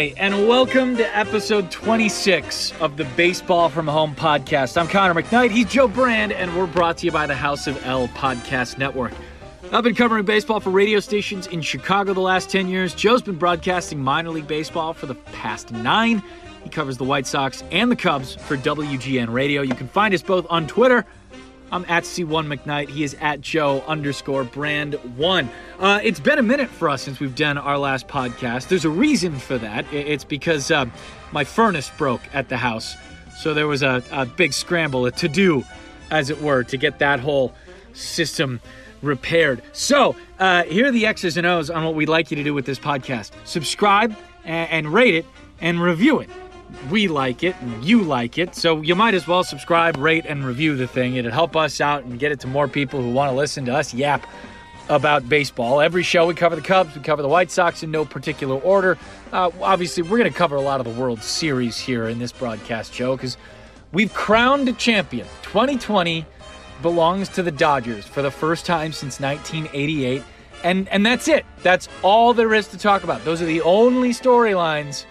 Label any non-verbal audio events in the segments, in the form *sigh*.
Hi, and welcome to episode 26 of the Baseball from Home podcast. I'm Connor McKnight, he's Joe Brand, and we're brought to you by the House of L Podcast Network. I've been covering baseball for radio stations in Chicago the last 10 years. Joe's been broadcasting minor league baseball for the past nine. He covers the White Sox and the Cubs for WGN Radio. You can find us both on Twitter. I'm at C1 McKnight. He is at Joe underscore brand one. Uh, it's been a minute for us since we've done our last podcast. There's a reason for that. It's because uh, my furnace broke at the house. So there was a, a big scramble, a to do, as it were, to get that whole system repaired. So uh, here are the X's and O's on what we'd like you to do with this podcast subscribe and, and rate it and review it we like it and you like it. So you might as well subscribe, rate, and review the thing. It'd help us out and get it to more people who want to listen to us yap about baseball. Every show we cover the Cubs, we cover the White Sox in no particular order. Uh, obviously, we're going to cover a lot of the World Series here in this broadcast show because we've crowned a champion. 2020 belongs to the Dodgers for the first time since 1988. And, and that's it. That's all there is to talk about. Those are the only storylines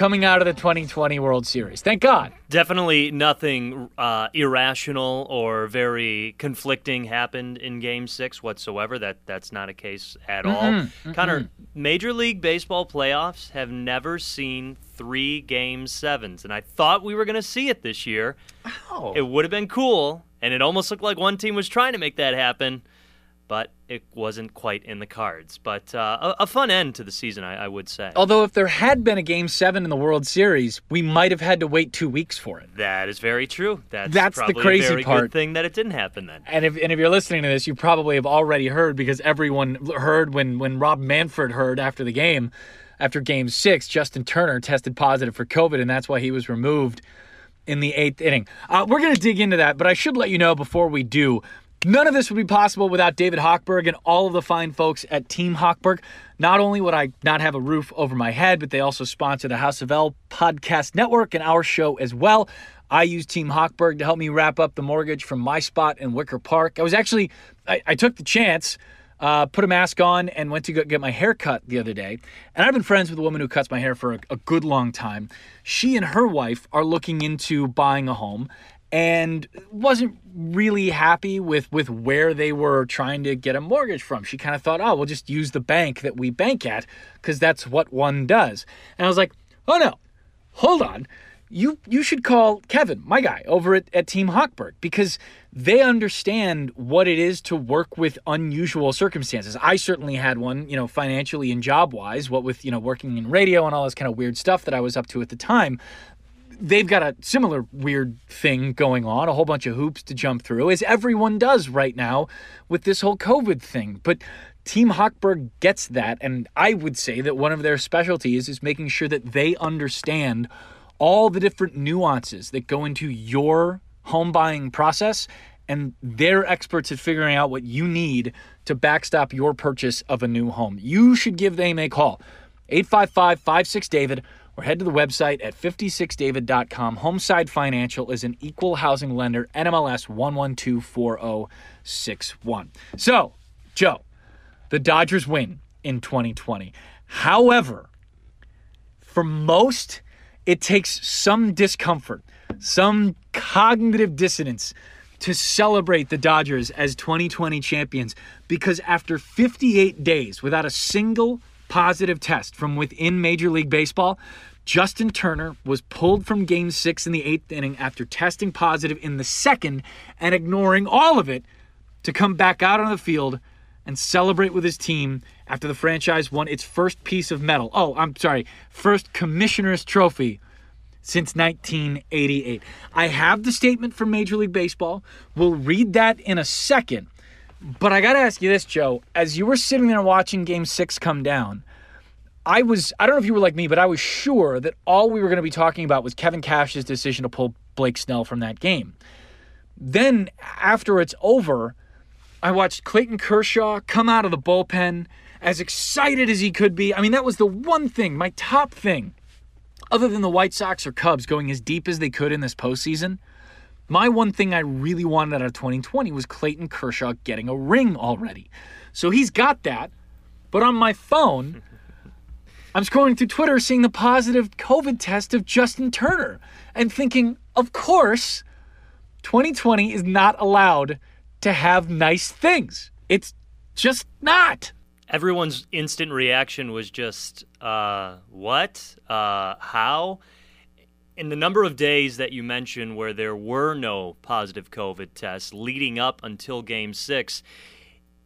coming out of the 2020 World Series. Thank God. Definitely nothing uh, irrational or very conflicting happened in Game Six whatsoever. That that's not a case at mm-hmm, all. Mm-hmm. Connor, Major League Baseball playoffs have never seen three Game Sevens, and I thought we were going to see it this year. Oh. It would have been cool, and it almost looked like one team was trying to make that happen but it wasn't quite in the cards. But uh, a, a, fun end to the season, I, I, would say. Although, if there had been a Game Seven in the World Series, we might have had to wait two weeks for it. That is very true. That's, That's the crazy part. thing that it didn't happen then. And if and if you're listening to this, you probably have already heard because everyone heard when when Rob Manfred heard after the game, after Game Six, Justin Turner tested positive for COVID, and that's why he was removed in the eighth inning. Uh, we're going to dig into that, but I should let you know before we do None of this would be possible without David Hochberg and all of the fine folks at Team Hochberg. Not only would I not have a roof over my head, but they also sponsor the House of L podcast network and our show as well. I use Team Hochberg to help me wrap up the mortgage from my spot in Wicker Park. I was actually, I, I took the chance, uh, put a mask on, and went to go get my hair cut the other day. And I've been friends with a woman who cuts my hair for a, a good long time. She and her wife are looking into buying a home and wasn't really happy with with where they were trying to get a mortgage from. She kind of thought, "Oh, we'll just use the bank that we bank at because that's what one does." And I was like, "Oh no. Hold on. You you should call Kevin, my guy, over at, at Team Hochberg because they understand what it is to work with unusual circumstances. I certainly had one, you know, financially and job wise, what with, you know, working in radio and all this kind of weird stuff that I was up to at the time they've got a similar weird thing going on, a whole bunch of hoops to jump through, as everyone does right now with this whole COVID thing. But Team Hochberg gets that, and I would say that one of their specialties is making sure that they understand all the different nuances that go into your home buying process, and they're experts at figuring out what you need to backstop your purchase of a new home. You should give them a call. 855 56 David or head to the website at 56david.com. Homeside Financial is an equal housing lender, NMLS 1124061. So, Joe, the Dodgers win in 2020. However, for most, it takes some discomfort, some cognitive dissonance to celebrate the Dodgers as 2020 champions because after 58 days without a single positive test from within Major League Baseball, Justin Turner was pulled from game six in the eighth inning after testing positive in the second and ignoring all of it to come back out on the field and celebrate with his team after the franchise won its first piece of metal. Oh, I'm sorry, first commissioner's trophy since 1988. I have the statement from Major League Baseball. We'll read that in a second. But I got to ask you this, Joe. As you were sitting there watching game six come down, I was, I don't know if you were like me, but I was sure that all we were going to be talking about was Kevin Cash's decision to pull Blake Snell from that game. Then, after it's over, I watched Clayton Kershaw come out of the bullpen as excited as he could be. I mean, that was the one thing, my top thing, other than the White Sox or Cubs going as deep as they could in this postseason. My one thing I really wanted out of 2020 was Clayton Kershaw getting a ring already. So he's got that. But on my phone, *laughs* I'm scrolling through Twitter seeing the positive COVID test of Justin Turner and thinking, of course, 2020 is not allowed to have nice things. It's just not. Everyone's instant reaction was just, uh, what? Uh, how? In the number of days that you mentioned where there were no positive COVID tests leading up until game six,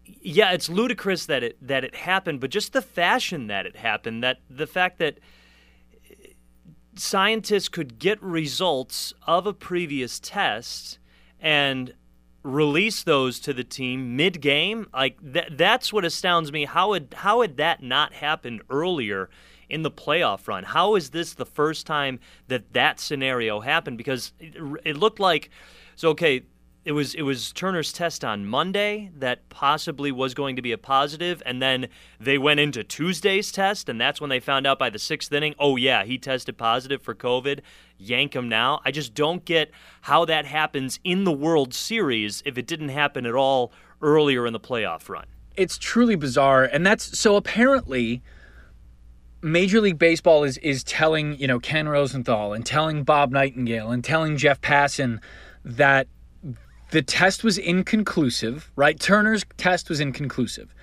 yeah, it's ludicrous that it that it happened, but just the fashion that it happened, that the fact that uh, scientists could get results of a previous test and release those to the team mid-game, like that that's what astounds me. How would how had that not happened earlier in the playoff run? How is this the first time that that scenario happened because it, it looked like so okay, it was it was Turner's test on Monday that possibly was going to be a positive, and then they went into Tuesday's test, and that's when they found out by the sixth inning, oh yeah, he tested positive for COVID. Yank him now. I just don't get how that happens in the World Series if it didn't happen at all earlier in the playoff run. It's truly bizarre, and that's so apparently. Major League Baseball is is telling you know Ken Rosenthal and telling Bob Nightingale and telling Jeff Passan that the test was inconclusive, right? Turner's test was inconclusive.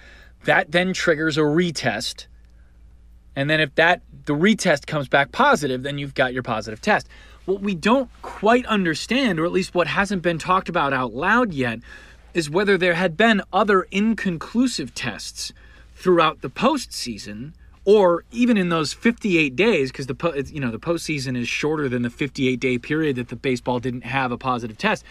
That then triggers a retest. And then if that the retest comes back positive, then you've got your positive test. What we don't quite understand, or at least what hasn't been talked about out loud yet, is whether there had been other inconclusive tests throughout the postseason, or even in those 58 days, because the you know the postseason is shorter than the 58 day period that the baseball didn't have a positive test.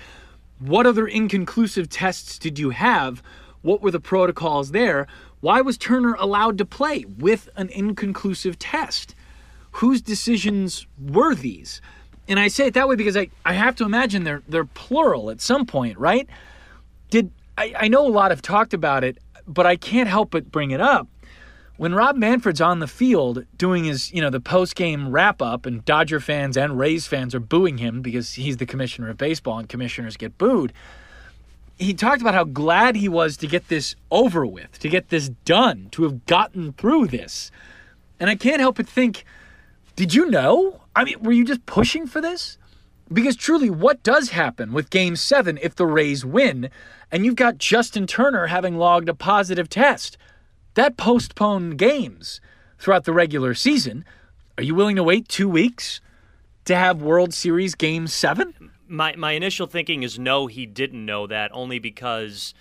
What other inconclusive tests did you have? What were the protocols there? Why was Turner allowed to play with an inconclusive test? Whose decisions were these? And I say it that way because I, I have to imagine they're they're plural at some point, right? Did I, I know a lot have talked about it, but I can't help but bring it up when Rob Manfred's on the field doing his, you know, the post game wrap up, and Dodger fans and Rays fans are booing him because he's the commissioner of baseball and commissioners get booed. He talked about how glad he was to get this over with, to get this done, to have gotten through this. And I can't help but think, did you know? I mean, were you just pushing for this? Because truly, what does happen with game seven if the Rays win and you've got Justin Turner having logged a positive test? That postponed games throughout the regular season. Are you willing to wait two weeks to have World Series Game 7? My, my initial thinking is no, he didn't know that, only because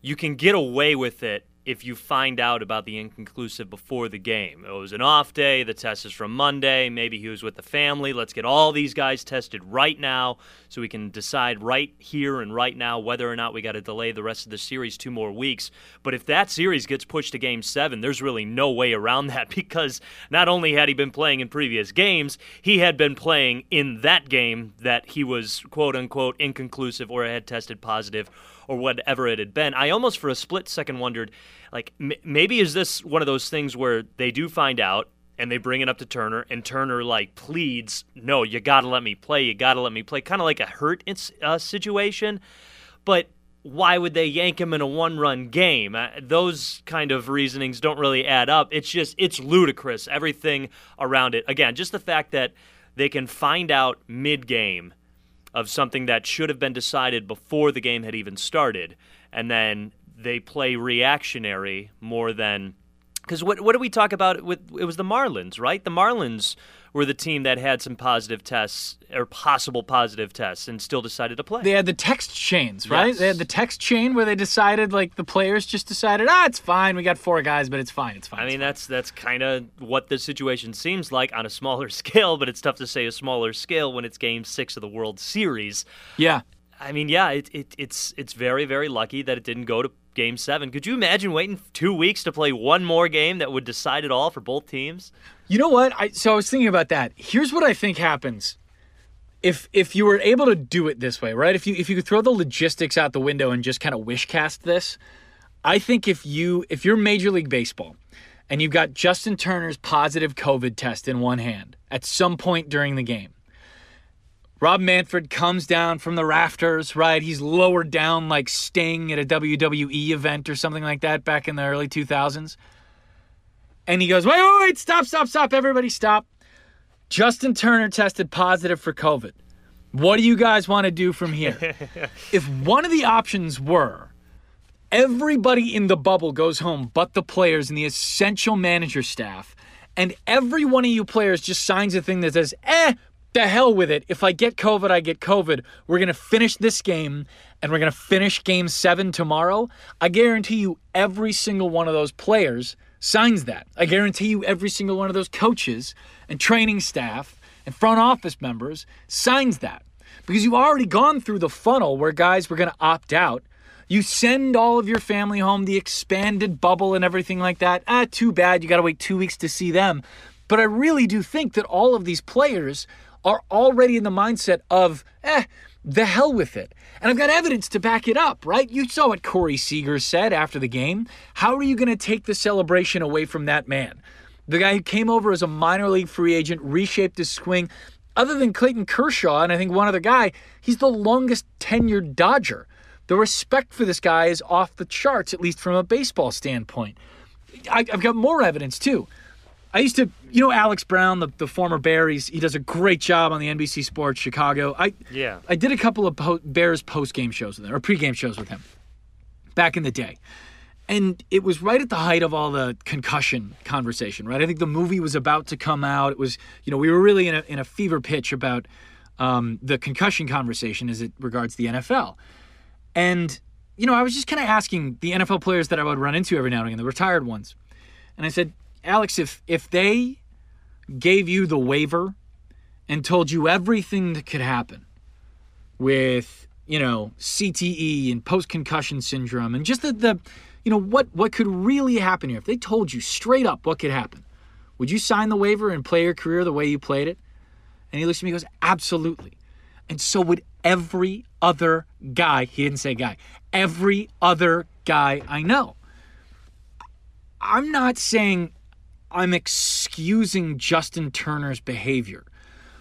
you can get away with it if you find out about the inconclusive before the game. It was an off day, the test is from Monday, maybe he was with the family. Let's get all these guys tested right now so we can decide right here and right now whether or not we got to delay the rest of the series two more weeks. But if that series gets pushed to game 7, there's really no way around that *laughs* because not only had he been playing in previous games, he had been playing in that game that he was quote unquote inconclusive or had tested positive or whatever it had been. I almost for a split second wondered, like, m- maybe is this one of those things where they do find out and they bring it up to Turner, and Turner like pleads, "No, you got to let me play. You got to let me play." Kind of like a hurt uh, situation, but why would they yank him in a one-run game? Uh, those kind of reasonings don't really add up. It's just it's ludicrous everything around it. Again, just the fact that they can find out mid-game of something that should have been decided before the game had even started, and then they play reactionary more than because what what did we talk about with it was the Marlins, right? The Marlins were the team that had some positive tests or possible positive tests and still decided to play. They had the text chains, right? Yes. They had the text chain where they decided like the players just decided, "Ah, it's fine. We got four guys, but it's fine. It's fine." I mean, fine. that's that's kind of what the situation seems like on a smaller *laughs* scale, but it's tough to say a smaller scale when it's game 6 of the World Series. Yeah. I mean, yeah, it, it, it's it's very very lucky that it didn't go to Game Seven. Could you imagine waiting two weeks to play one more game that would decide it all for both teams? You know what? I so I was thinking about that. Here's what I think happens. If if you were able to do it this way, right? If you if you could throw the logistics out the window and just kind of wish cast this, I think if you if you're Major League Baseball and you've got Justin Turner's positive COVID test in one hand at some point during the game, Rob Manfred comes down from the rafters, right? He's lowered down like Sting at a WWE event or something like that back in the early 2000s. And he goes, wait, wait, wait, stop, stop, stop, everybody stop. Justin Turner tested positive for COVID. What do you guys want to do from here? *laughs* if one of the options were everybody in the bubble goes home but the players and the essential manager staff, and every one of you players just signs a thing that says, eh, the hell with it. If I get COVID, I get COVID. We're going to finish this game and we're going to finish game seven tomorrow. I guarantee you, every single one of those players signs that. I guarantee you, every single one of those coaches and training staff and front office members signs that because you've already gone through the funnel where guys were going to opt out. You send all of your family home, the expanded bubble and everything like that. Ah, too bad. You got to wait two weeks to see them. But I really do think that all of these players are already in the mindset of, eh, the hell with it. And I've got evidence to back it up, right? You saw what Corey Seager said after the game. How are you going to take the celebration away from that man? The guy who came over as a minor league free agent, reshaped his swing. Other than Clayton Kershaw and I think one other guy, he's the longest tenured Dodger. The respect for this guy is off the charts, at least from a baseball standpoint. I, have got more evidence too. I used to, you know, Alex Brown, the, the former Bear. He's, he does a great job on the NBC Sports Chicago. I yeah. I did a couple of po- Bears post game shows with him or pre game shows with him back in the day, and it was right at the height of all the concussion conversation. Right, I think the movie was about to come out. It was, you know, we were really in a in a fever pitch about um, the concussion conversation as it regards the NFL, and you know, I was just kind of asking the NFL players that I would run into every now and again, the retired ones, and I said, Alex, if if they gave you the waiver and told you everything that could happen with, you know, CTE and post concussion syndrome and just the, the you know, what what could really happen here, if they told you straight up what could happen, would you sign the waiver and play your career the way you played it? And he looks at me and goes, Absolutely. And so would every other guy, he didn't say guy, every other guy I know. I'm not saying I'm excusing Justin Turner's behavior.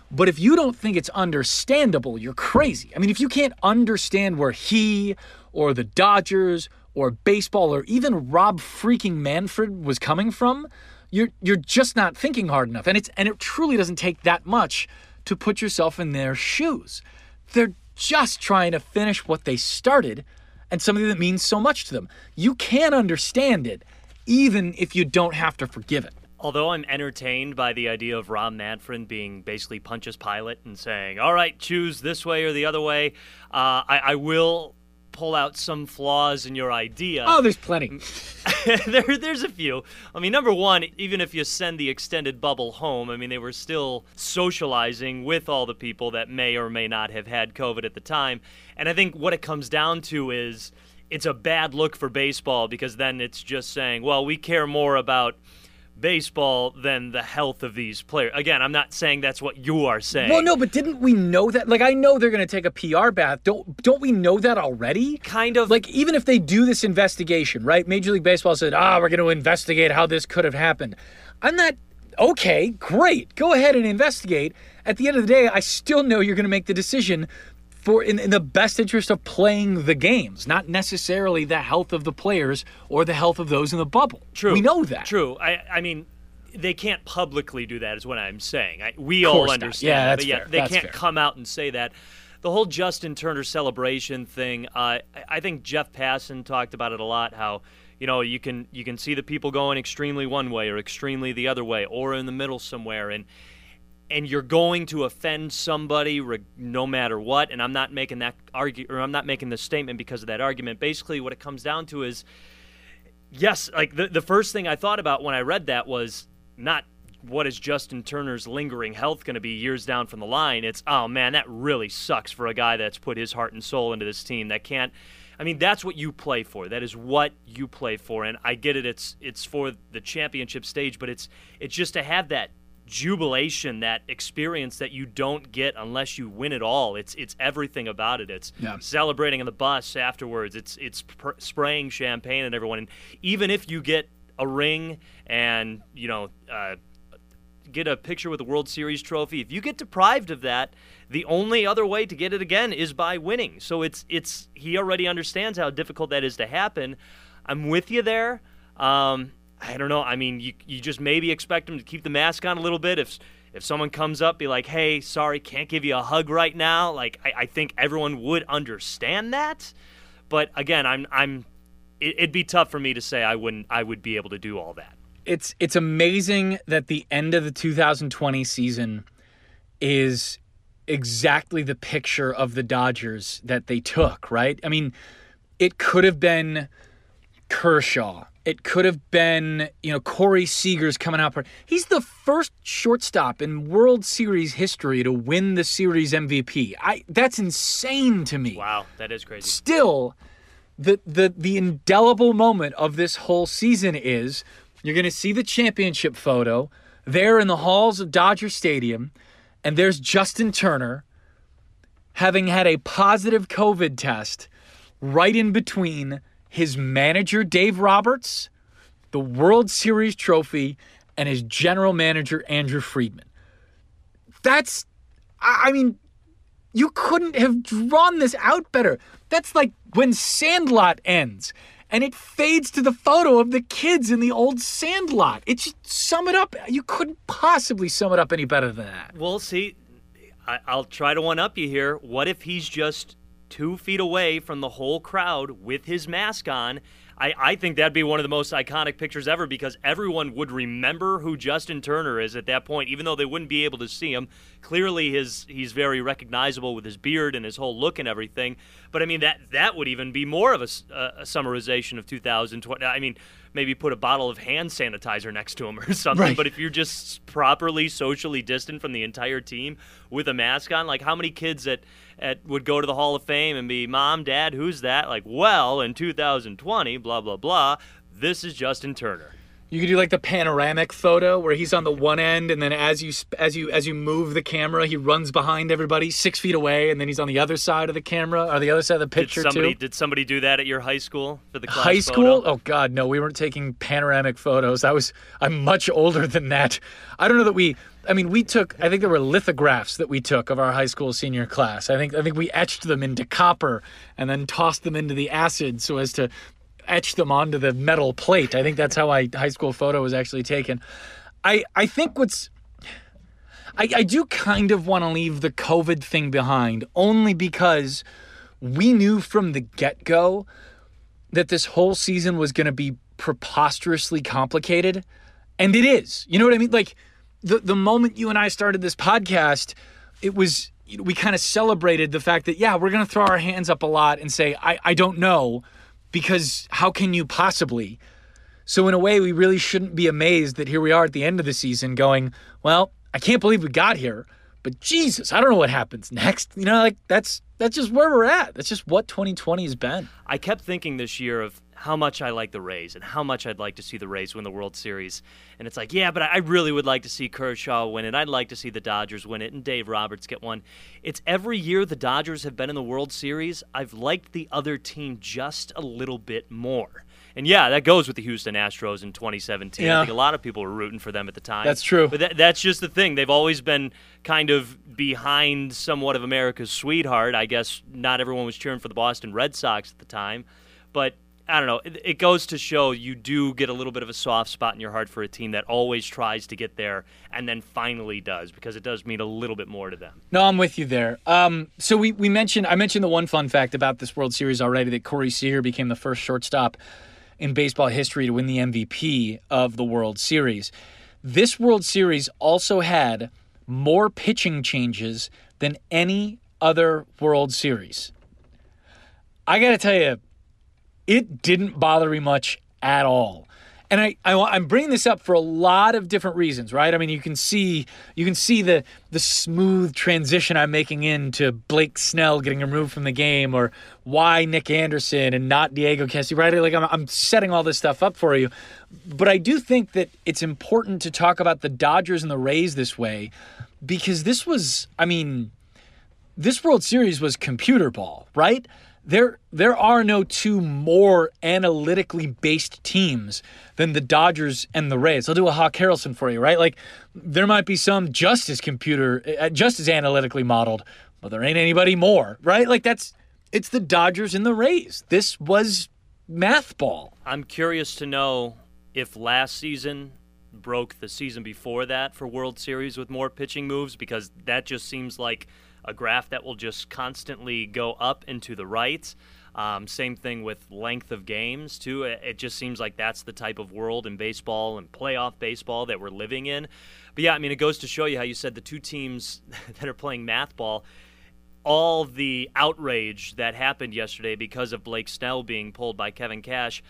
But if you don't think it's understandable, you're crazy. I mean, if you can't understand where he or the Dodgers or baseball or even Rob freaking Manfred was coming from, you're you're just not thinking hard enough. And it's and it truly doesn't take that much to put yourself in their shoes. They're just trying to finish what they started and something that means so much to them. You can understand it even if you don't have to forgive it. Although I'm entertained by the idea of Rob Manfred being basically Pontius Pilate and saying, all right, choose this way or the other way, uh, I, I, will pull out some flaws in your idea. Oh, there's plenty. *laughs* there, there's a few. I mean, number one, even if you send the extended bubble home, I mean, they were still socializing with all the people that may or may not have had COVID at the time. And I think what it comes down to is it's a bad look for baseball because then it's just saying, well, we care more about – baseball than the health of these players. Again, I'm not saying that's what you are saying. Well, no, but didn't we know that? Like, I know they're going to take a PR bath. Don't don't we know that already? Kind of. Like, even if they do this investigation, right? Major League Baseball said, "Ah, we're going to investigate how this could have happened." I'm not. Okay, great. Go ahead and investigate. At the end of the day, I still know you're going to make the decision for in, in, the best interest of playing the games, not necessarily the health of the players or the health of those in the bubble. True. We know that. True. I, I mean, they can't publicly do that, is what I'm saying. I, we all understand yeah, that, but yeah, fair. they that's can't fair. come out and say that. The whole Justin Turner celebration thing, uh, I think Jeff Passan talked about it a lot. How you know you can you can see the people going extremely one way or extremely the other way or in the middle somewhere, and and you're going to offend somebody no matter what and i'm not making that argue or i'm not making the statement because of that argument basically what it comes down to is yes like the, the first thing i thought about when i read that was not what is justin turner's lingering health going to be years down from the line it's oh man that really sucks for a guy that's put his heart and soul into this team that can't I mean, that's what you play for. That is what you play for, and I get it. It's it's for the championship stage, but it's it's just to have that jubilation, that experience that you don't get unless you win it all. It's it's everything about it. It's yeah. celebrating on the bus afterwards. It's it's pr- spraying champagne and everyone. And even if you get a ring and you know uh, get a picture with the World Series trophy, if you get deprived of that, the only other way to get it again is by winning. So it's it's he already understands how difficult that is to happen. I'm with you there. Um, I don't know. I mean, you you just maybe expect him to keep the mask on a little bit. If if someone comes up, be like, "Hey, sorry, can't give you a hug right now." Like, I, I think everyone would understand that. But again, I'm I'm. It, it'd be tough for me to say I wouldn't. I would be able to do all that. It's it's amazing that the end of the 2020 season is exactly the picture of the Dodgers that they took. Right? I mean, it could have been Kershaw it could have been, you know, Corey Seager's coming out. He's the first shortstop in World Series history to win the series MVP. I that's insane to me. Wow, that is crazy. Still, the the the indelible moment of this whole season is you're going to see the championship photo there in the halls of Dodger Stadium, and there's Justin Turner having had a positive COVID test right in between his manager, Dave Roberts, the World Series trophy, and his general manager, Andrew Friedman. That's, I mean, you couldn't have drawn this out better. That's like when Sandlot ends and it fades to the photo of the kids in the old Sandlot. It just sum it up. You couldn't possibly sum it up any better than that. Well, see, I, will try to one up you here. What if he's just two feet away from the whole crowd with his mask on. I, I think that'd be one of the most iconic pictures ever because everyone would remember who Justin Turner is at that point, even though they wouldn't be able to see him. Clearly, his he's very recognizable with his beard and his whole look and everything. But I mean, that that would even be more of a, a summarization of 2020. I mean, maybe put a bottle of hand sanitizer next to him or *laughs* something. Right. But if you're just properly socially distant from the entire team with a mask on, like how many kids at, at would go to the Hall of Fame and be, Mom, Dad, who's that? Like, well, in 2020, blah, blah, blah, this is Justin Turner. You could do like the panoramic photo where he's on the one end, and then as you as you as you move the camera, he runs behind everybody six feet away, and then he's on the other side of the camera or the other side of the picture did somebody, too. Did somebody do that at your high school for the high school? Photo? Oh God, no, we weren't taking panoramic photos. I was I'm much older than that. I don't know that we. I mean, we took. I think there were lithographs that we took of our high school senior class. I think I think we etched them into copper and then tossed them into the acid so as to etch them onto the metal plate. I think that's how my high school photo was actually taken. I I think what's I, I do kind of want to leave the COVID thing behind only because we knew from the get go that this whole season was going to be preposterously complicated. And it is. You know what I mean? Like the, the moment you and I started this podcast, it was, we kind of celebrated the fact that, yeah, we're going to throw our hands up a lot and say, I, I don't know because how can you possibly? So, in a way, we really shouldn't be amazed that here we are at the end of the season going, well, I can't believe we got here, but Jesus, I don't know what happens next. You know, like that's that's just where we're at. That's just what 2020 has been. I kept thinking this year of how much I like the Rays and how much I'd like to see the Rays win the World Series. And it's like, yeah, but I really would like to see Kershaw win it. I'd like to see the Dodgers win it and Dave Roberts get one. It's every year the Dodgers have been in the World Series, I've liked the other team just a little bit more. And yeah, that goes with the Houston Astros in 2017. Yeah. I think a lot of people were rooting for them at the time. That's true. But that, that's just the thing. They've always been kind of behind somewhat of America's sweetheart. I guess not everyone was cheering for the Boston Red Sox at the time. But I don't know. It, it, goes to show you do get a little bit of a soft spot in your heart for a team that always tries to get there and then finally does because it does mean a little bit more to them. No, I'm with you there. Um, so we, we mentioned I mentioned the one fun fact about this World Series already that Corey Seager became the first shortstop in baseball history to win the MVP of the World Series. This World Series also had more pitching changes than any other World Series. I got to tell you, it didn't bother me much at all. And I, I am bringing this up for a lot of different reasons, right? I mean, you can see you can see the the smooth transition I'm making into Blake Snell getting removed from the game, or why Nick Anderson and not Diego Castillo, right? Like I'm, I'm setting all this stuff up for you, but I do think that it's important to talk about the Dodgers and the Rays this way, because this was, I mean, this World Series was computer ball, right? There there are no two more analytically based teams than the Dodgers and the Rays. I'll do a Hawk Harrelson for you, right? Like there might be some just as computer uh, just as analytically modeled, but there ain't anybody more, right? Like that's it's the Dodgers and the Rays. This was math ball. I'm curious to know if last season broke the season before that for World Series with more pitching moves because that just seems like a graph that will just constantly go up and to the right. Um, same thing with length of games, too. It just seems like that's the type of world in baseball and playoff baseball that we're living in. But yeah, I mean, it goes to show you how you said the two teams *laughs* that are playing math ball, all the outrage that happened yesterday because of Blake Snell being pulled by Kevin Cash.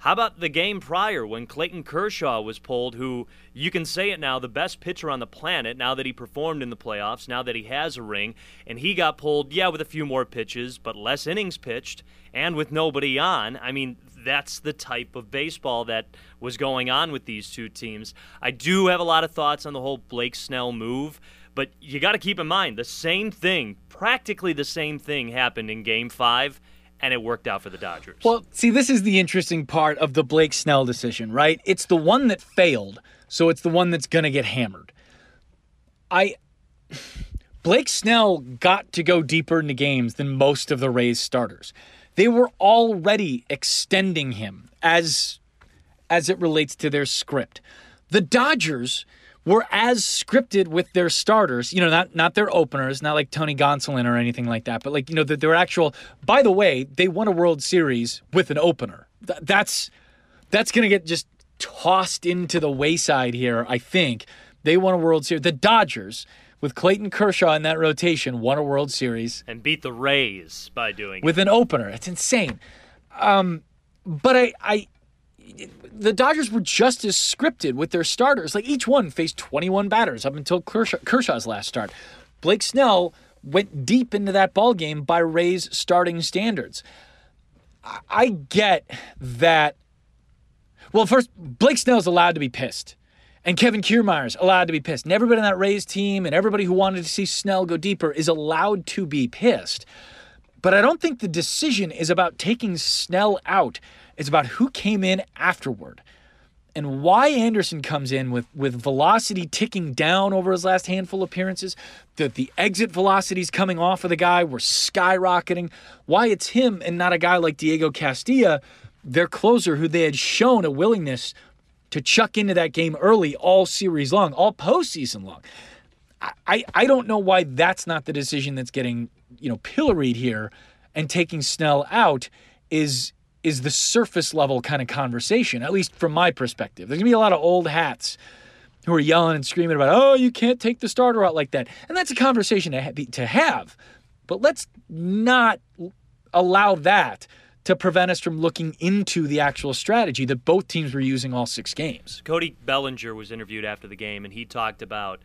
How about the game prior when Clayton Kershaw was pulled, who you can say it now, the best pitcher on the planet, now that he performed in the playoffs, now that he has a ring, and he got pulled, yeah, with a few more pitches, but less innings pitched, and with nobody on. I mean, that's the type of baseball that was going on with these two teams. I do have a lot of thoughts on the whole Blake Snell move, but you got to keep in mind the same thing, practically the same thing happened in game five and it worked out for the Dodgers. Well, see, this is the interesting part of the Blake Snell decision, right? It's the one that failed, so it's the one that's going to get hammered. I *sighs* Blake Snell got to go deeper into games than most of the Rays starters. They were already extending him as as it relates to their script. The Dodgers were as scripted with their starters, you know, not not their openers, not like Tony Gonsolin or anything like that, but like you know, the, their actual. By the way, they won a World Series with an opener. Th- that's that's gonna get just tossed into the wayside here. I think they won a World Series. The Dodgers. With Clayton Kershaw in that rotation, won a World Series and beat the Rays by doing with it. an opener. It's insane. Um, but I, I the Dodgers were just as scripted with their starters. Like each one faced 21 batters up until Kershaw, Kershaw's last start. Blake Snell went deep into that ball game by Rays starting standards. I get that. Well, first, Blake Snell's allowed to be pissed. And Kevin Kiermaier's allowed to be pissed. And everybody on that Rays team and everybody who wanted to see Snell go deeper is allowed to be pissed. But I don't think the decision is about taking Snell out it's about who came in afterward and why Anderson comes in with, with velocity ticking down over his last handful of appearances, that the exit velocities coming off of the guy were skyrocketing, why it's him and not a guy like Diego Castillo, their closer, who they had shown a willingness to chuck into that game early all series long, all postseason long. I, I don't know why that's not the decision that's getting, you know, pilloried here and taking Snell out is is the surface level kind of conversation, at least from my perspective. There's gonna be a lot of old hats who are yelling and screaming about, oh, you can't take the starter out like that. And that's a conversation to to have. But let's not allow that to prevent us from looking into the actual strategy that both teams were using all six games. Cody Bellinger was interviewed after the game, and he talked about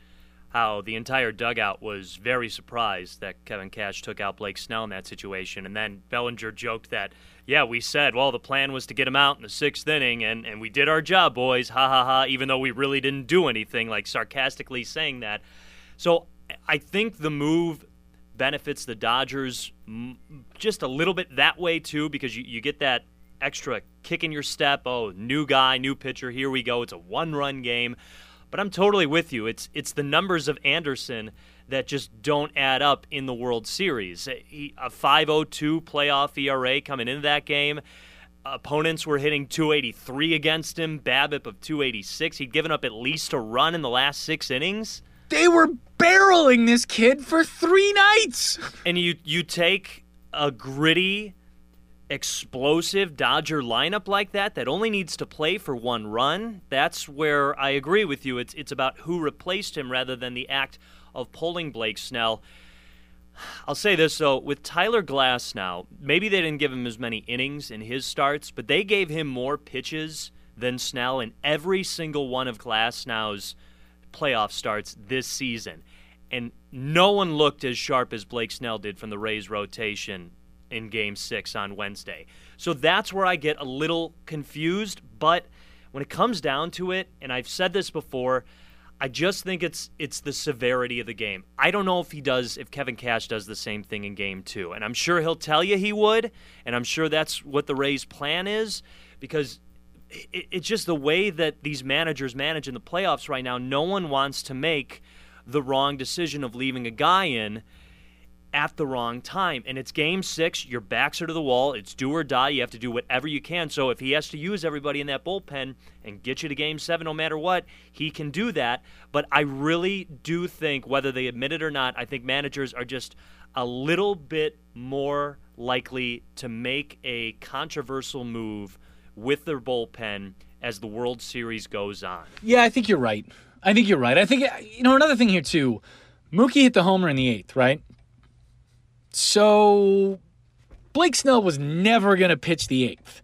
how the entire dugout was very surprised that Kevin Cash took out Blake Snell in that situation. And then Bellinger joked that, yeah, we said, well, the plan was to get him out in the sixth inning, and, and we did our job, boys, ha ha ha, even though we really didn't do anything, like sarcastically saying that. So I think the move benefits the Dodgers just a little bit that way, too, because you, you get that extra kick in your step. Oh, new guy, new pitcher, here we go. It's a one run game. But I'm totally with you. It's it's the numbers of Anderson that just don't add up in the World Series. He, a 5.02 playoff ERA coming into that game. Opponents were hitting 283 against him. BABIP of 286. He'd given up at least a run in the last six innings. They were barreling this kid for three nights. And you you take a gritty explosive Dodger lineup like that that only needs to play for one run, that's where I agree with you. It's it's about who replaced him rather than the act of pulling Blake Snell. I'll say this though, with Tyler Glasnow, maybe they didn't give him as many innings in his starts, but they gave him more pitches than Snell in every single one of Glasnow's playoff starts this season. And no one looked as sharp as Blake Snell did from the Rays rotation in game six on Wednesday. So that's where I get a little confused. But when it comes down to it, and I've said this before, I just think it's it's the severity of the game. I don't know if he does if Kevin Cash does the same thing in game 2. And I'm sure he'll tell you he would, and I'm sure that's what the Rays plan is because it, it's just the way that these managers manage in the playoffs right now. No one wants to make the wrong decision of leaving a guy in at the wrong time. And it's game six, your backs are to the wall, it's do or die. You have to do whatever you can. So if he has to use everybody in that bullpen and get you to game seven no matter what, he can do that. But I really do think, whether they admit it or not, I think managers are just a little bit more likely to make a controversial move with their bullpen as the World Series goes on. Yeah, I think you're right. I think you're right. I think, you know, another thing here, too. Mookie hit the homer in the eighth, right? So Blake Snell was never going to pitch the eighth.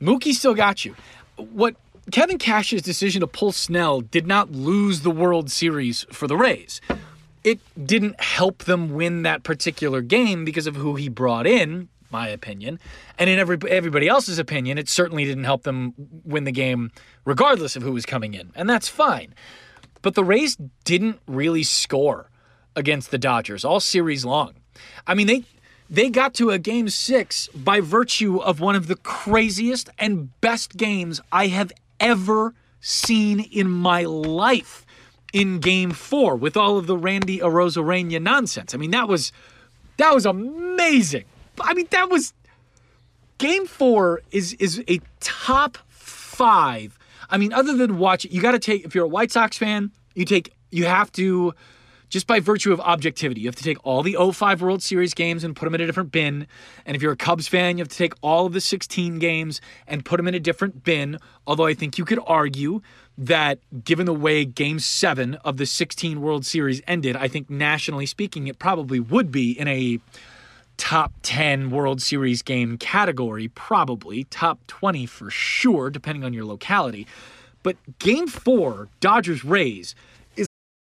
Mookie still got you. What Kevin Cash's decision to pull Snell did not lose the World Series for the Rays. It didn't help them win that particular game because of who he brought in, my opinion. And in every, everybody else's opinion, it certainly didn't help them win the game regardless of who was coming in. And that's fine. But the Rays didn't really score against the Dodgers all series long. I mean, they they got to a game 6 by virtue of one of the craziest and best games I have ever seen in my life in game 4 with all of the Randy Arozarena nonsense. I mean, that was that was amazing. I mean, that was game 4 is is a top 5. I mean, other than watch it, you got to take if you're a White Sox fan, you take you have to just by virtue of objectivity. You have to take all the 05 World Series games and put them in a different bin. And if you're a Cubs fan, you have to take all of the 16 games and put them in a different bin. Although I think you could argue that given the way game seven of the 16 World Series ended, I think nationally speaking, it probably would be in a top 10 World Series game category, probably top 20 for sure, depending on your locality. But game four, Dodgers Rays,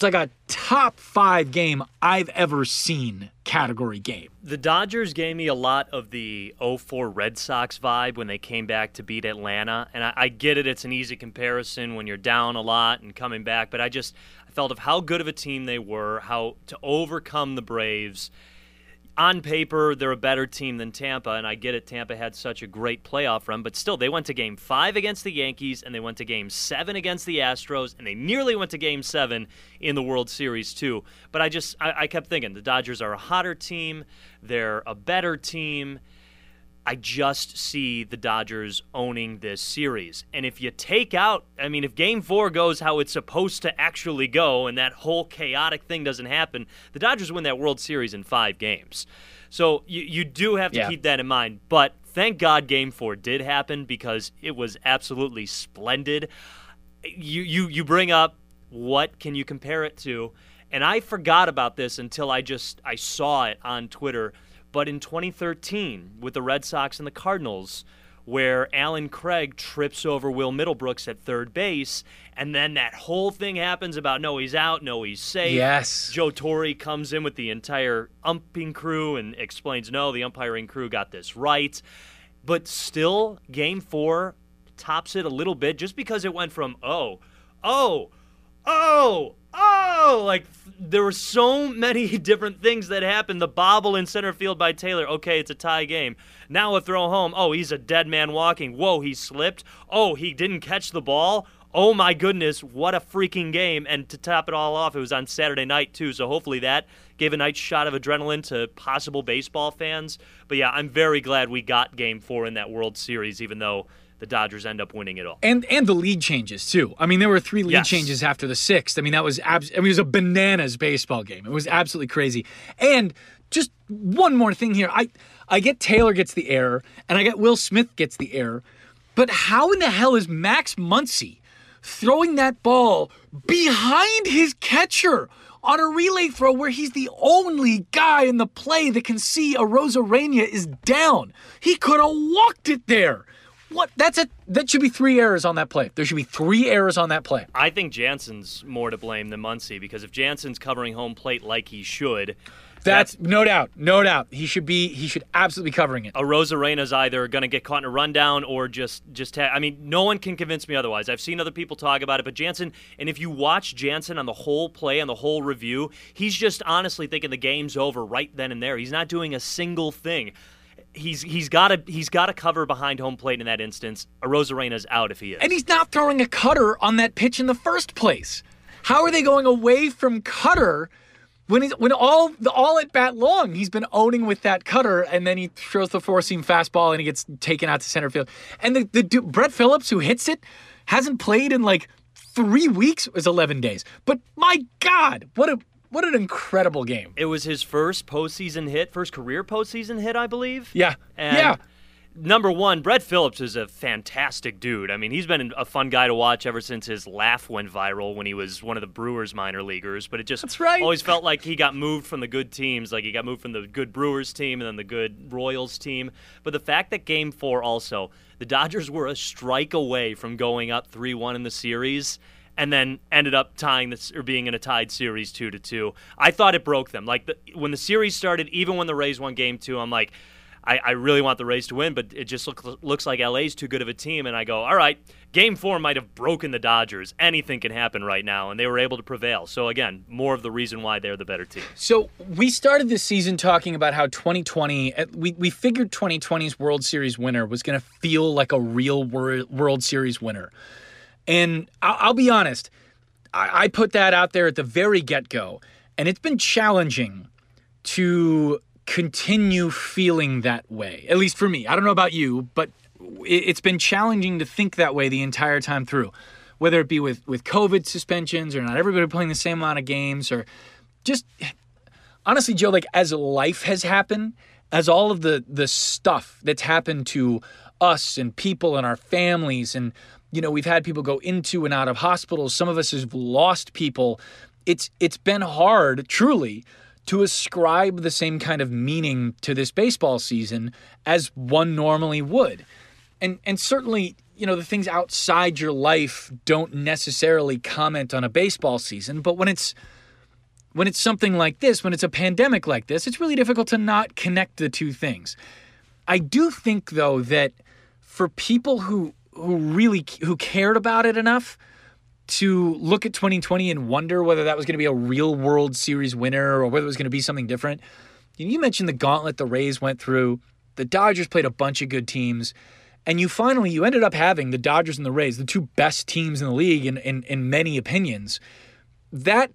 It's like a top five game I've ever seen category game. The Dodgers gave me a lot of the 04 Red Sox vibe when they came back to beat Atlanta. And I, I, get it, it's an easy comparison when you're down a lot and coming back. But I just I felt of how good of a team they were, how to overcome the Braves on paper, they're a better team than Tampa, and I get it. Tampa had such a great playoff run, but still, they went to game five against the Yankees, and they went to game seven against the Astros, and they nearly went to game seven in the World Series, too. But I just, I, I kept thinking the Dodgers are a hotter team, they're a better team. I just see the Dodgers owning this series. And if you take out, I mean, if game four goes how it's supposed to actually go and that whole chaotic thing doesn't happen, the Dodgers win that World Series in five games. So you, you do have to yeah. keep that in mind. But thank God game four did happen because it was absolutely splendid. You, you, you bring up what can you compare it to? And I forgot about this until I just I saw it on Twitter but in 2013, with the Red Sox and the Cardinals, where Allen Craig trips over Will Middlebrooks at third base, and then that whole thing happens about no, he's out, no, he's safe. Yes. Joe Torre comes in with the entire umping crew and explains no, the umpiring crew got this right. But still, game four tops it a little bit just because it went from, oh, oh, oh, oh, like there were so many *laughs* different things that happened. The bobble in center field by Taylor. Okay, it's a tie game. Now a throw home. Oh, he's a dead man walking. Whoa, he slipped. Oh, he didn't catch the ball. Oh my goodness, what a freaking game. And to top it all off, it was on Saturday night too. So hopefully that gave a nice shot of adrenaline to possible baseball fans. But yeah, I'm very glad we got game four in that World Series, even though the Dodgers end up winning it all. And and the lead changes too. I mean, there were three lead yes. changes after the sixth. I mean, that was abs- I mean, it was a bananas baseball game. It was absolutely crazy. And just one more thing here. I I get Taylor gets the error, and I get Will Smith gets the error. But how in the hell is Max Muncy throwing that ball behind his catcher? on a relay throw where he's the only guy in the play that can see Arozarena is down. He could have walked it there. What? That's it. That should be three errors on that play. There should be three errors on that play. I think Jansen's more to blame than Muncy because if Jansen's covering home plate like he should, That's no doubt, no doubt. He should be. He should absolutely be covering it. Arozarena's either going to get caught in a rundown or just just. Ha- I mean, no one can convince me otherwise. I've seen other people talk about it, but Jansen. And if you watch Jansen on the whole play on the whole review, he's just honestly thinking the game's over right then and there. He's not doing a single thing. He's he's got to he's got to cover behind home plate in that instance. Arozarena's out if he is. And he's not throwing a cutter on that pitch in the first place. How are they going away from cutter? when he's when all the all at bat long, he's been owning with that cutter, and then he throws the four seam fastball and he gets taken out to center field. And the the Brett Phillips who hits it hasn't played in like three weeks. Was eleven days. But my God, what a what an incredible game! It was his first postseason hit, first career postseason hit, I believe. Yeah, and yeah number one, Brett Phillips is a fantastic dude. I mean, he's been a fun guy to watch ever since his laugh went viral when he was one of the Brewers minor leaguers. But it just right. always felt like he got moved from the good teams. Like he got moved from the good Brewers team and then the good Royals team. But the fact that game four also, the Dodgers were a strike away from going up 3 1 in the series and then ended up tying this or being in a tied series two to two. I thought it broke them. Like the, when the series started, even when the Rays won game two, I'm like, I, I really want the Rays to win, but it just look, looks like LA's too good of a team. And I go, all right, game four might have broken the Dodgers. Anything can happen right now. And they were able to prevail. So, again, more of the reason why they're the better team. So, we started this season talking about how 2020, we, we figured 2020's World Series winner was going to feel like a real World Series winner. And I'll, be honest, I, I put that out there at the very get go. And it's been challenging to continue feeling that way. At least for me. I don't know about you, but it's been challenging to think that way the entire time through. Whether it be with, with COVID suspensions or not everybody playing the same amount of games or just honestly, Joe, like as life has happened, as all of the the stuff that's happened to us and people and our families and you know, we've had people go into and out of hospitals. Some of us have lost people. It's it's been hard, truly, to ascribe the same kind of meaning to this baseball season as one normally would. And and certainly, you know, the things outside your life don't necessarily comment on a baseball season, but when it's when it's something like this, when it's a pandemic like this, it's really difficult to not connect the two things. I do think though that for people who who really who cared about it enough to look at 2020 and wonder whether that was going to be a real World Series winner or whether it was going to be something different. You mentioned the gauntlet the Rays went through. The Dodgers played a bunch of good teams. And you finally you ended up having the Dodgers and the Rays, the two best teams in the league in, in, in many opinions. That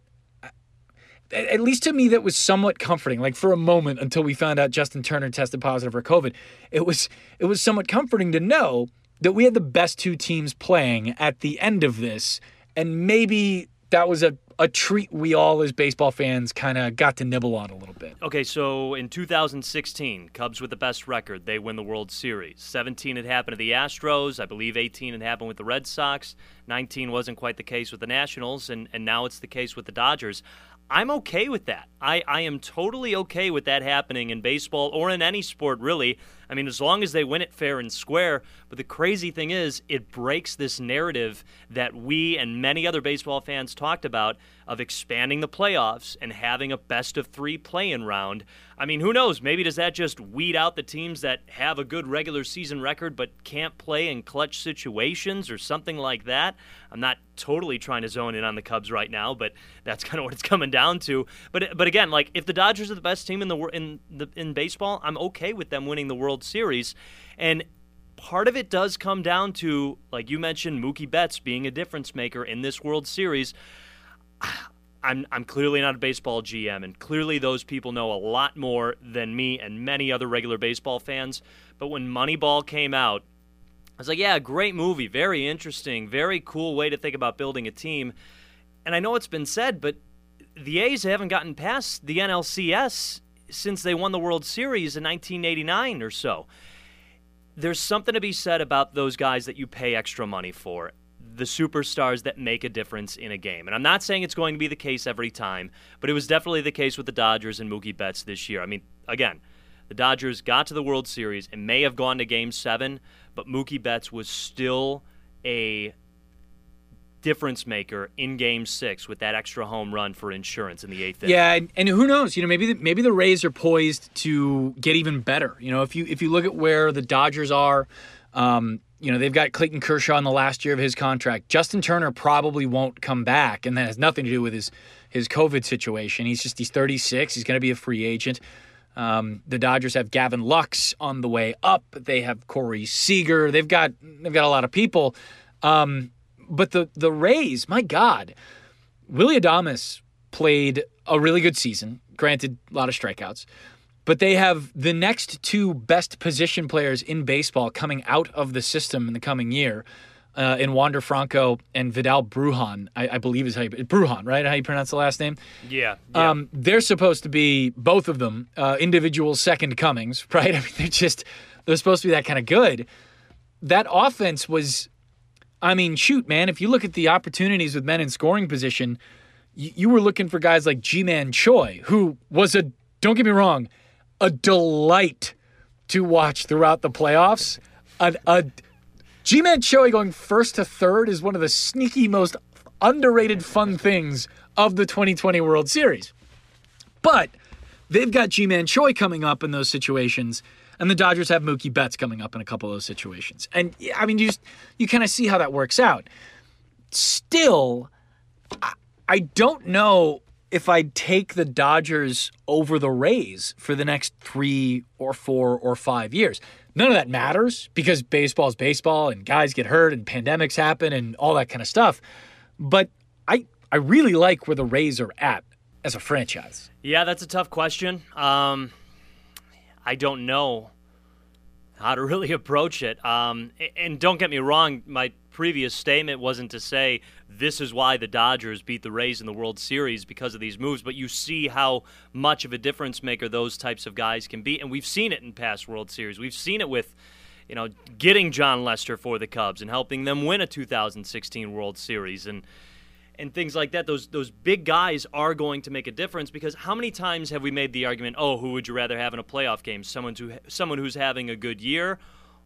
at least to me that was somewhat comforting like for a moment until we found out Justin Turner tested positive for covid it was it was somewhat comforting to know that we had the best two teams playing at the end of this and maybe that was a, a treat we all as baseball fans kind of got to nibble on a little bit. Okay, so in 2016, Cubs with the best record, they win the World Series. 17 had happened to the Astros. I believe 18 had happened with the Red Sox. 19 wasn't quite the case with the Nationals, and, and now it's the case with the Dodgers. I'm okay with that. I, I am totally okay with that happening in baseball or in any sport, really. I mean, as long as they win it fair and square. But the crazy thing is, it breaks this narrative that we and many other baseball fans talked about of expanding the playoffs and having a best of three play in round. I mean, who knows? Maybe does that just weed out the teams that have a good regular season record but can't play in clutch situations or something like that? I'm not totally trying to zone in on the Cubs right now, but that's *laughs* kind of what it's coming down to. But but again, like if the Dodgers are the best team in the in the in baseball, I'm okay with them winning the World Series. And part of it does come down to, like you mentioned, Mookie Betts being a difference maker in this World Series. I'm, I'm clearly not a baseball GM, and clearly those people know a lot more than me and many other regular baseball fans. But when Moneyball came out, I was like, yeah, great movie, very interesting, very cool way to think about building a team. And I know it's been said, but the A's haven't gotten past the NLCS since they won the World Series in 1989 or so. There's something to be said about those guys that you pay extra money for the superstars that make a difference in a game. And I'm not saying it's going to be the case every time, but it was definitely the case with the Dodgers and Mookie Betts this year. I mean, again, the Dodgers got to the World Series and may have gone to game seven, but Mookie Betts was still a difference maker in Game Six with that extra home run for insurance in the eighth. Inning. Yeah, and, who knows? You know, maybe the, maybe the Rays are poised to get even better. You know, if you if you look at where the Dodgers are, um, you know they've got Clayton Kershaw in the last year of his contract. Justin Turner probably won't come back, and that has nothing to do with his his COVID situation. He's just he's 36. He's going to be a free agent. Um, the Dodgers have Gavin Lux on the way up. They have Corey Seager. They've got they've got a lot of people. Um, but the the Rays, my God, Willie Adames played a really good season. Granted, a lot of strikeouts, but they have the next two best position players in baseball coming out of the system in the coming year. Uh, in Wander Franco and Vidal Brujan, I, I, believe is how you Brujan, right? How you pronounce the last name? Yeah. yeah. Um, they're supposed to be both of them uh, individual second comings, *laughs* right? I mean, they're just they're supposed to be that kind of good. That offense was I mean, shoot, man, if you look at the opportunities with men in scoring position, you, you were looking for guys like Ji-Man Choi, who was a, don't get me wrong, a delight to watch throughout the playoffs. A, a Ji-Man Choi going first to third is one of the sneaky, most underrated fun things of the 2020 World Series. But they've got Ji-Man Choi coming up in those situations and the Dodgers have Mookie Betts coming up in a couple of those situations. And I mean, you just, you kind of see how that works out. Still, I, I don't know if I'd take the Dodgers over the Rays for the next three or four or five years. None of that matters because baseball is baseball and guys get hurt and pandemics happen and all that kind of stuff. But I I really like where the Rays are at as a franchise. Yeah, that's a tough question. Um, I don't know how to *laughs* really approach it. Um, and don't get me wrong, my previous statement wasn't to say this is why the Dodgers beat the Rays in the World Series because of these moves, but you see how much of a difference maker those types of guys can be. And we've seen it in past World Series. We've seen it with you know, getting Jon Lester for the Cubs and helping them win a 2016 World Series. And and things like that. Those those big guys are going to make a difference because how many times have we made the argument, oh, who would you rather have in a playoff game? Someone who someone who's having a good year,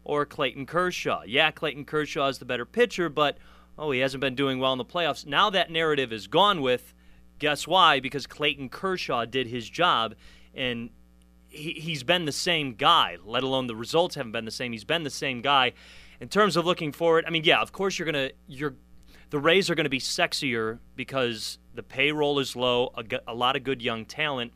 or Clayton Kershaw? Yeah, Clayton Kershaw is the better pitcher, but oh, he hasn't been doing well in the playoffs. Now that narrative is gone with. Guess why? Because Clayton Kershaw did his job, and he, he's been the same guy. Let alone the results haven't been the same. He's been the same guy. In terms of looking forward, I mean, yeah, of course you're gonna you're the Rays are going to be sexier because the payroll is low, a, a lot of good young talent.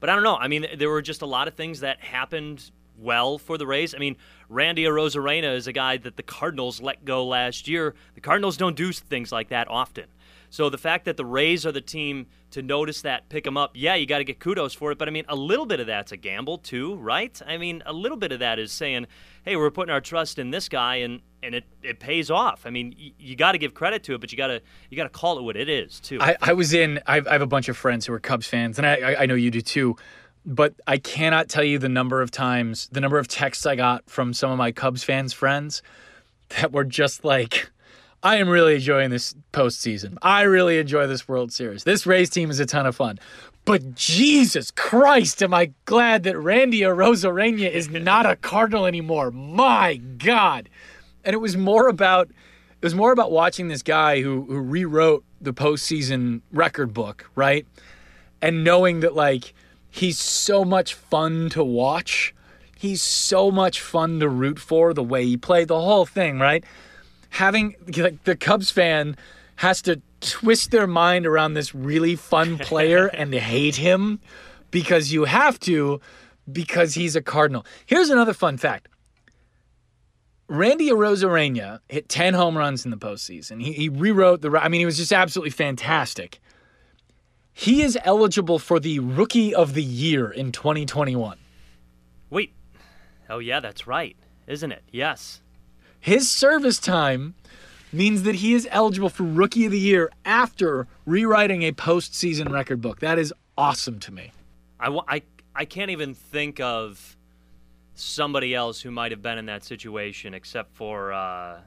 But I don't know. I mean, there were just a lot of things that happened well for the Rays. I mean, Randy Arozarena is a guy that the Cardinals let go last year. The Cardinals don't do things like that often. So the fact that the Rays are the team to notice that, pick them up, yeah, you got to get kudos for it. But I mean, a little bit of that's a gamble too, right? I mean, a little bit of that is saying, hey, we're putting our trust in this guy, and and it, it pays off. I mean, y- you got to give credit to it, but you got to you got to call it what it is too. I, I was in. I have, I have a bunch of friends who are Cubs fans, and I I know you do too. But I cannot tell you the number of times, the number of texts I got from some of my Cubs fans friends that were just like I am really enjoying this postseason. I really enjoy this World Series. This Rays team is a ton of fun. But Jesus Christ, am I glad that Randy Arozarena is not a Cardinal anymore. My God. And it was more about it was more about watching this guy who who rewrote the postseason record book, right? And knowing that like he's so much fun to watch. He's so much fun to root for, the way he played, the whole thing, right? having like the Cubs fan has to twist their mind around this really fun *laughs* player and hate him because you have to because he's a Cardinal. Here's another fun fact. Randy Arozarena hit 10 home runs in the postseason. He, he rewrote the. I mean, he was just absolutely fantastic. He is eligible for the Rookie of the Year in 2021. Wait. Oh, yeah, that's right, isn't it? Yes. His service time means that he is eligible for Rookie of the Year after rewriting a postseason record book. That is awesome to me. I, I, I can't even think of somebody else who might have been in that situation except for uh,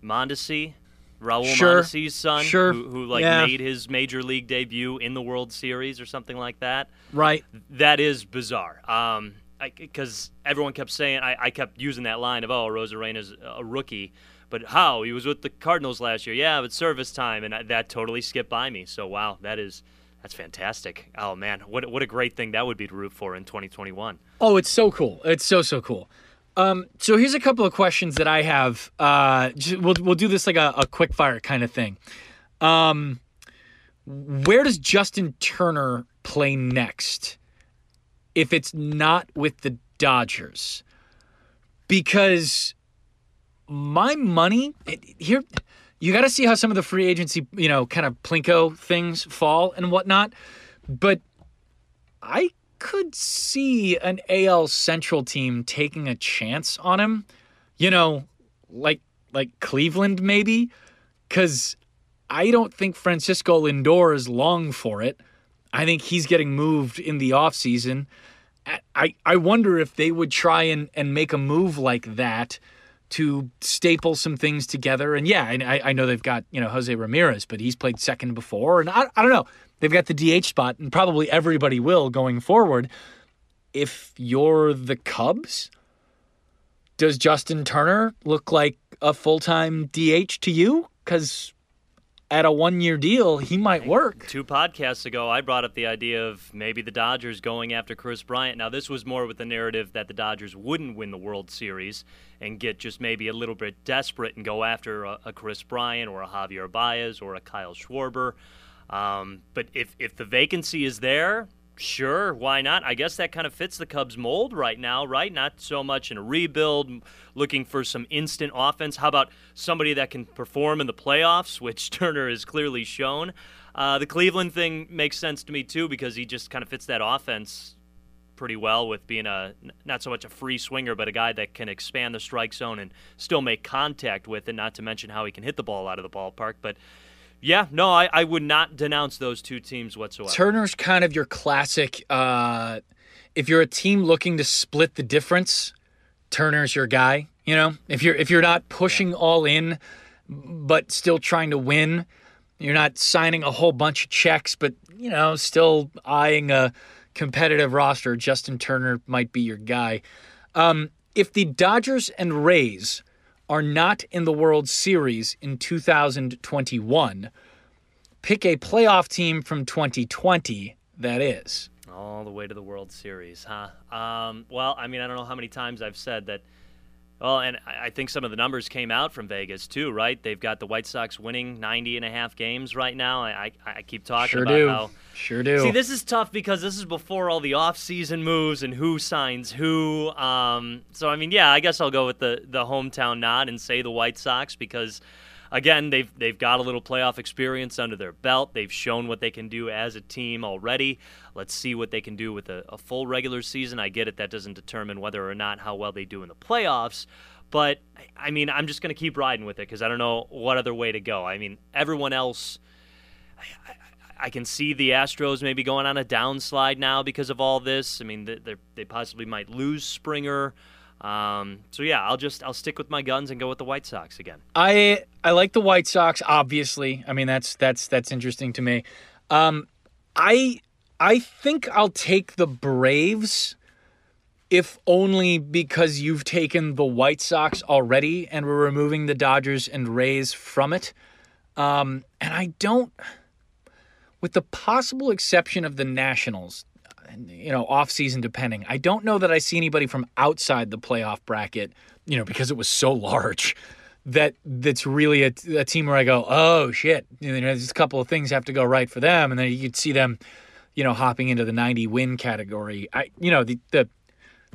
Mondesi, Raul sure. Mondesi's son, sure. who, who like yeah. made his major league debut in the World Series or something like that. Right. That is bizarre. Um, because everyone kept saying I, I kept using that line of oh Arozarena's a rookie, but how he was with the Cardinals last year? Yeah, but service time, and I, that totally skipped by me. So wow, that is that's fantastic. Oh man, what what a great thing that would be to root for in 2021. Oh, it's so cool. It's so so cool. Um, so here's a couple of questions that I have. Uh, we'll we'll do this like a, a quick fire kind of thing. Um, where does Justin Turner play next if it's not with the Dodgers? Because my money here you got to see how some of the free agency, you know, kind of plinko things fall and whatnot. But I could see an AL Central team taking a chance on him. You know, like like Cleveland maybe, because I don't think Francisco Lindor is long for it. I think he's getting moved in the offseason. I, I wonder if they would try and, and make a move like that to staple some things together. And yeah, I, I know they've got, you know, Jose Ramirez, but he's played second before. And I, I don't know. They've got the DH spot, and probably everybody will going forward. If you're the Cubs, does Justin Turner look like a full time DH to you? Because at a one year deal, he might work. Two podcasts ago, I brought up the idea of maybe the Dodgers going after Kris Bryant. Now, this was more with the narrative that the Dodgers wouldn't win the World Series and get just maybe a little bit desperate and go after a, a Kris Bryant or a Javier Baez or a Kyle Schwarber. Um, but if, if the vacancy is there, Sure, why not? I guess that kind of fits the Cubs mold right now, right? Not so much in a rebuild, looking for some instant offense. How about somebody that can perform in the playoffs, *laughs* which Turner has clearly shown? Uh, the Cleveland thing makes sense to me too because he just kind of fits that offense pretty well with being a not so much a free swinger, but a guy that can expand the strike zone and still make contact with it. Not to mention how he can hit the ball out of the ballpark, but yeah, no, I, I would not denounce those two teams whatsoever. Turner's kind of your classic. Uh, if you're a team looking to split the difference, Turner's your guy. You know, if you're if you're not pushing yeah. all in, but still trying to win, you're not signing a whole bunch of checks, but you know, still eyeing a competitive roster. Justin Turner might be your guy. Um, if the Dodgers and Rays are not in the World Series in 2021. Pick a playoff team from 2020 that is. All the way to the World Series, huh? Um, well, I mean, I don't know how many times I've said that well, and I think some of the numbers came out from Vegas too, right? They've got the White Sox winning 90 and a half games right now. I, I, I keep talking sure about do. how. Sure do. See, this is tough because this is before all the off-season moves and who signs who. Um, so, I mean, yeah, I guess I'll go with the, the hometown nod and say the White Sox because – again, they've they've got a little playoff experience under their belt. They've shown what they can do as a team already. Let's see what they can do with a, a full regular season. I get it; that doesn't determine whether or not how well they do in the playoffs. But I mean, I'm just going to keep riding with it because I don't know what other way to go. I mean, everyone else. I, I can see the Astros maybe going on a downslide now because of all this. I mean, they, they possibly might lose Springer. Um, so yeah, I'll just I'll stick with my guns and go with the White Sox again. I I like the White Sox. Obviously, I mean that's that's that's interesting to me. Um, I I think I'll take the Braves, if only because you've taken the White Sox already, and we're removing the Dodgers and Rays from it. Um, and I don't, with the possible exception of the Nationals, you know, off season depending. I don't know that I see anybody from outside the playoff bracket, you know, because it was so large that that's really a, a team where I go, oh shit, you know, there's a couple of things have to go right for them, and then you could see them, you know, hopping into the 90 win category. I, you know, the the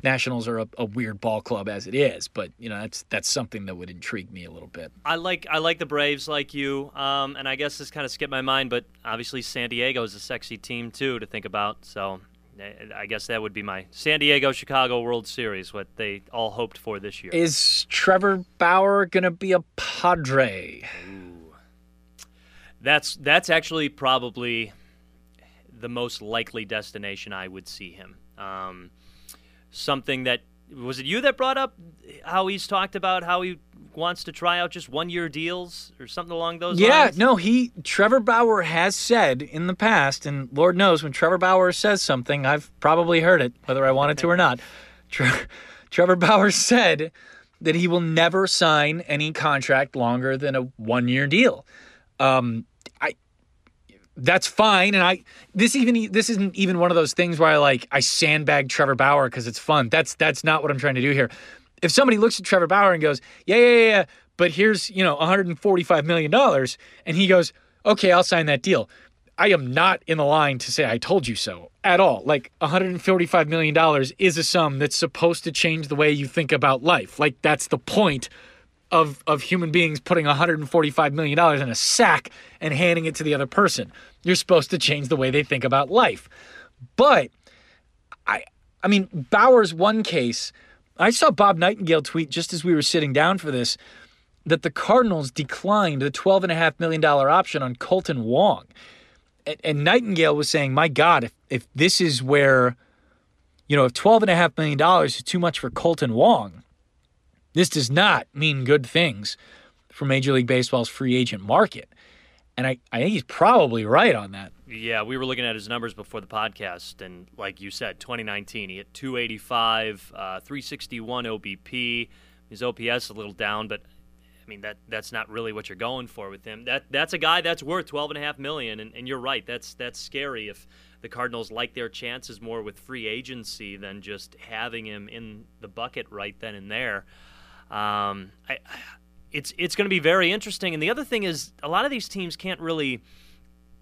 Nationals are a, a, weird ball club as it is, but you know that's that's something that would intrigue me a little bit. I like I like the Braves like you, um, and I guess this kind of skipped my mind, but obviously San Diego is a sexy team too to think about. So I guess that would be my San Diego Chicago World Series, what they all hoped for this year. Is Trevor Bauer going to be a Padre? Ooh. That's that's actually probably the most likely destination I would see him. Um, something that was it you that brought up how he's talked about how he wants to try out just one year deals or something along those yeah, lines? Yeah, no, he Trevor Bauer has said in the past, and Lord knows when Trevor Bauer says something, I've probably heard it, whether I wanted to or not. Tre- *laughs* Trevor Bauer said that he will never sign any contract longer than a one year deal. Um, I that's fine, and I this even this isn't even one of those things where I like I sandbag Trevor Bauer because it's fun. That's that's not what I'm trying to do here. If somebody looks at Trevor Bauer and goes, yeah, yeah, yeah, yeah but here's you know 145 million dollars, and he goes, okay, I'll sign that deal. I am not in the line to say I told you so at all. Like $145 million is a sum that's supposed to change the way you think about life. Like that's the point of, of human beings putting $145 million in a sack and handing it to the other person. You're supposed to change the way they think about life. But I I mean, Bauer's one case, I saw Bob Nightingale tweet just as we were sitting down for this that the Cardinals declined the $12.5 million option on Kolten Wong and, and Nightingale was saying, my God, if, if this is where, you know, if $12.5 million is too much for Kolten Wong, this does not mean good things for Major League Baseball's free agent market. And I, I think he's probably right on that. Yeah, we were looking at his numbers before the podcast, and like you said, 2019, he hit 285, uh, 361 OBP. His OPS is a little down, but I mean that that's not really what you're going for with him. That that's a guy that's worth twelve and a half million, and, and you're right. That's that's scary if the Cardinals like their chances more with free agency than just having him in the bucket right then and there. Um, I, it's it's going to be very interesting. And the other thing is, a lot of these teams can't really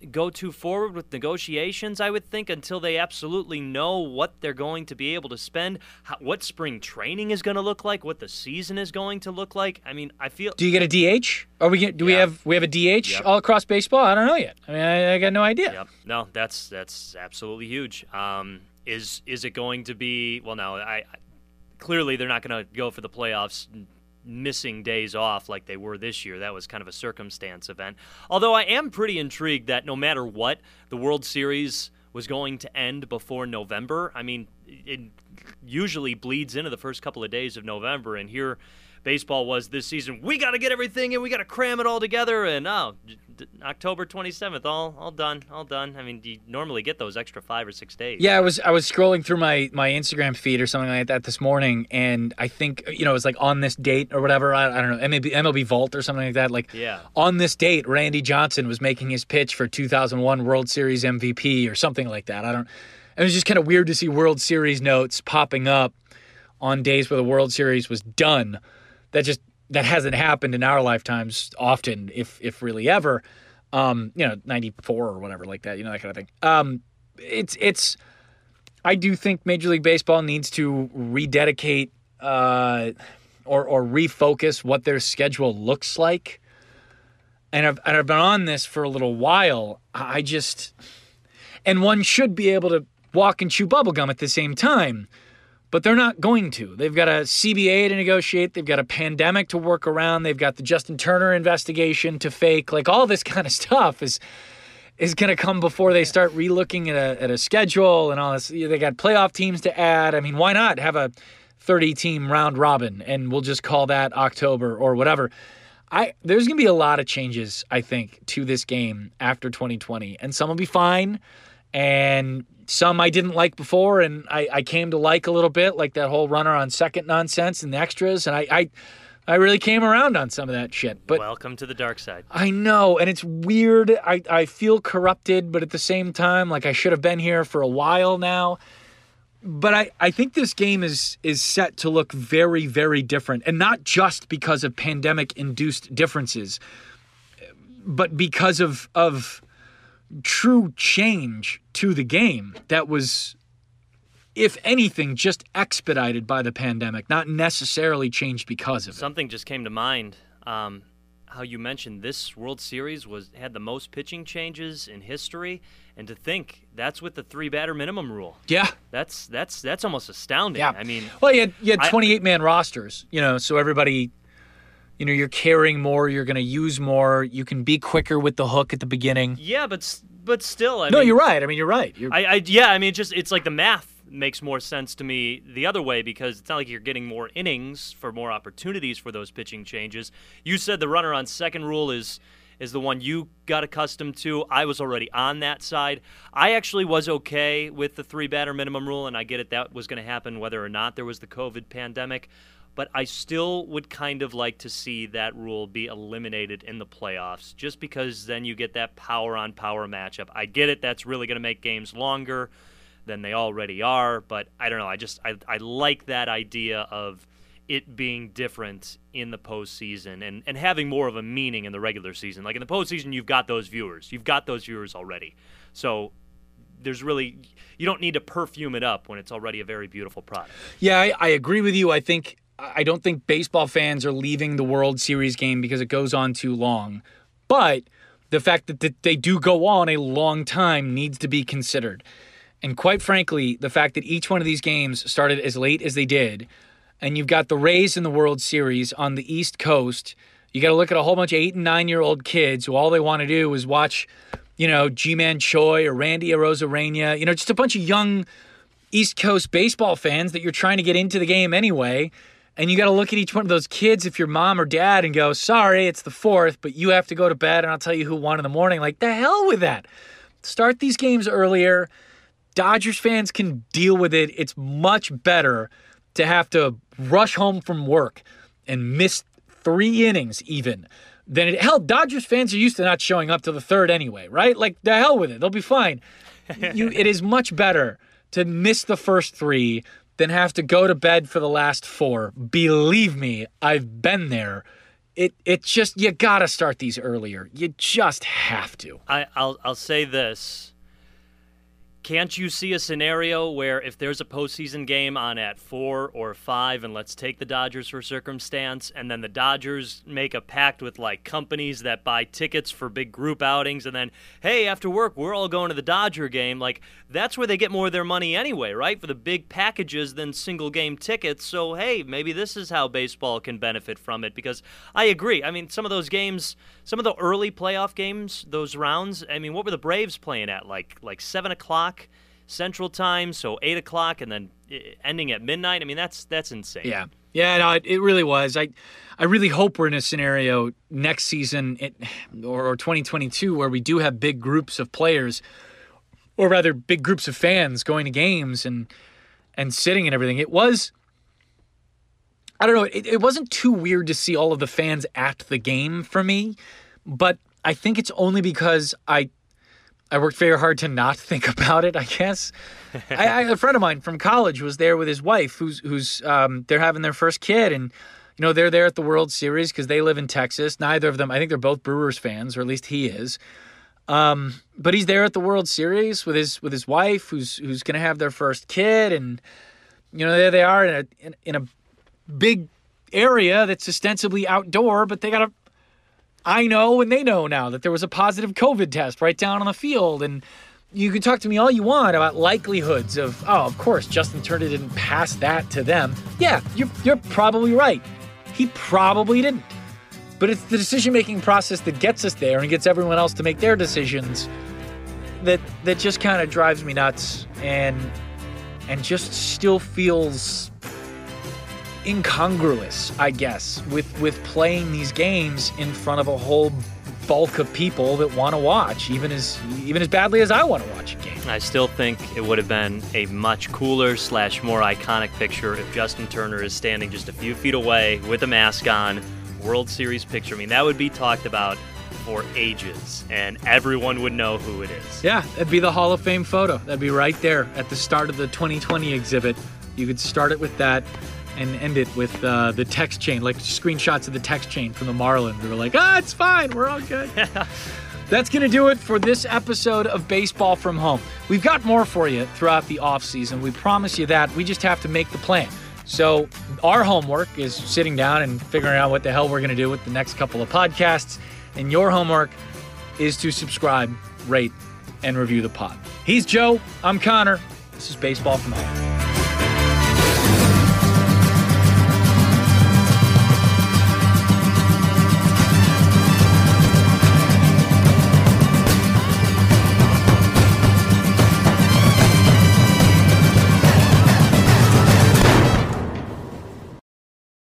go too forward with negotiations, I would think, until they absolutely know what they're going to be able to spend, how, what spring training is going to look like, what the season is going to look like. I mean, I feel. Do you get a DH? Are we get, do yeah. we have we have a DH yep. all across baseball? I don't know yet. I mean, I, I got no idea. Yep. No, that's that's absolutely huge. Um, is is it going to be? Well, no, I, I clearly they're not going to go for the playoffs missing days off like they were this year. That was kind of a circumstance event. Although I am pretty intrigued that no matter what, the World Series was going to end before November. I mean, it usually bleeds into the first couple of days of November, and here baseball was this season. We got to get everything and We got to cram it all together. And oh, October 27th, all all done, all done. I mean, do you normally get those extra five or six days. Yeah, I was I was scrolling through my my Instagram feed or something like that this morning, and I think you know it was like on this date or whatever. I, I don't know MLB, MLB Vault or something like that. Like yeah. on this date, Randy Johnson was making his pitch for 2001 World Series MVP or something like that. I don't. It was just kind of weird to see World Series notes popping up on days where the World Series was done that just that hasn't happened in our lifetimes often, if if really ever. Um, you know, ninety four or whatever like that, you know that kind of thing. Um, it's it's. I do think Major League Baseball needs to rededicate uh, or or refocus what their schedule looks like. And I've and I've been on this for a little while. I just and one should be able to walk and chew bubblegum at the same time but they're not going to. They've got a CBA to negotiate. They've got a pandemic to work around. They've got the Justin Turner investigation to fake. Like all this *laughs* kind of stuff is is going to come before they start relooking at a at a schedule and all this. They got playoff teams to add. I mean, why not have a 30 team round robin and we'll just call that October or whatever. I there's going to be a lot of changes I think to this game after 2020 and some will be fine and some I didn't like before, and I, I came to like a little bit, like that whole runner on second nonsense and the extras, and I, I I really came around on some of that shit. But welcome to the dark side. I know, and it's weird. I, I feel corrupted, but at the same time, like I should have been here for a while now. But I, I think this game is is set to look very, very different. And not just because of pandemic induced differences, but because of of true change to the game that was if anything just expedited by the pandemic not necessarily changed because of it. Something just came to mind. Um, how you mentioned this world series was had the most pitching changes in history and to think that's with the three batter minimum rule. Yeah. That's that's that's almost astounding. Yeah. I mean well you had, you had 28 man rosters you know so everybody you know you're carrying more you're going to use more you can be quicker with the hook at the beginning yeah but but still I no mean, you're right i mean you're right you're... I, I yeah i mean just it's like the math makes more sense to me the other way because it's not like you're getting more innings for more opportunities for those pitching changes you said the runner on second rule is is the one you got accustomed to. I was already on that side. I actually was okay with the three batter minimum rule, and I get it that was going to happen whether or not there was the COVID pandemic. But I still would kind of like to see that rule be eliminated in the playoffs, just because then you get that power on power matchup. I get it, that's really going to make games longer than they already are, but I don't know. I just I, I like that idea of it being different in the postseason and, and having more of a meaning in the regular season. Like in the postseason, you've got those viewers. You've got those viewers already. So there's really you don't need to perfume it up when it's already a very beautiful product. Yeah, I, I agree with you. I think I don't think baseball fans are leaving the World Series game because it goes on too long. But the fact that they do go on a long time needs to be considered. And quite frankly, the fact that each one of these games started as late as they did and you've got the Rays in the World Series on the East Coast. You got to look at a whole bunch of eight and nine year old kids who all they want to do is watch, you know, Ji-Man Choi or Randy Arozarena, you know, just a bunch of young East Coast baseball fans that you're trying to get into the game anyway. And you got to look at each one of those kids if you're mom or dad and go, sorry, it's the fourth, but you have to go to bed and I'll tell you who won in the morning. Like, the hell with that. Start these games earlier. Dodgers fans can deal with it. It's much better to have to rush home from work and miss three innings even then it hell dodgers fans are used to not showing up to the third anyway right like the hell with it they'll be fine *laughs* you it is much better to miss the first three than have to go to bed for the last four. Believe me i've been there. It it just you gotta start these earlier. You just have to. I, I'll, I'll say this can't you see a scenario where if there's a postseason game on at four or five, and let's take the Dodgers for circumstance, and then the Dodgers make a pact with like companies that buy tickets for big group outings, and then hey, after work we're all going to the Dodger game. Like that's where they get more of their money anyway, right? For the big packages than single game tickets. So hey, maybe this is how baseball can benefit from it. Because I agree. I mean, some of those games, some of the early playoff games, those rounds. I mean, what were the Braves playing at? Like like seven o'clock o'clock Central Time, so eight o'clock, and then uh, ending at midnight. I mean, that's that's insane. Yeah, yeah, no, it, it really was. I I really hope we're in a scenario next season it, or, or 2022 where we do have big groups of players, or rather, big groups of fans going to games and and sitting and everything. It was. I don't know. It, it wasn't too weird to see all of the fans at the game for me, but I think it's only because I I worked very hard to not *laughs* think about it. I guess. I, I, a friend of mine from college was there with his wife, who's who's um, they're having their first kid, and you know they're there at the World Series because they live in Texas. Neither of them, I think, they're both Brewers fans, or at least he is. Um, but he's there at the World Series with his with his wife, who's who's going to have their first kid, and you know there they are in a in, in a big area that's ostensibly outdoor, but they got a I know and they know now that there was a positive COVID test right down on the field. And you can talk to me all you want about likelihoods of, oh, of course, Justin Turner didn't pass that to them. Yeah, you're, you're probably right. He probably didn't. But it's the decision making process that gets us there and gets everyone else to make their decisions that that just kind of drives me nuts and and just still feels incongruous, I guess, with with playing these games in front of a whole bulk of people that want to watch, even as even as badly as I want to watch a game. I still think it would have been a much cooler slash more iconic picture if Justin Turner is standing just a few feet away with a mask on, World Series picture. I mean, that would be talked about for ages, and everyone would know who it is. Yeah, that'd be the Hall of Fame photo. That'd be right there at the start of the 2020 exhibit. You could start it with that and end it with uh, the text chain, like screenshots of the text chain from the Marlins. We were like, ah, it's fine. We're all good. *laughs* That's going to do it for this episode of Baseball from Home. We've got more for you throughout the offseason. We promise you that. We just have to make the plan. So, our homework is sitting down and figuring out what the hell we're going to do with the next couple of podcasts. And your homework is to subscribe, rate, and review the pod. He's Joe. I'm Connor. This is Baseball from Home.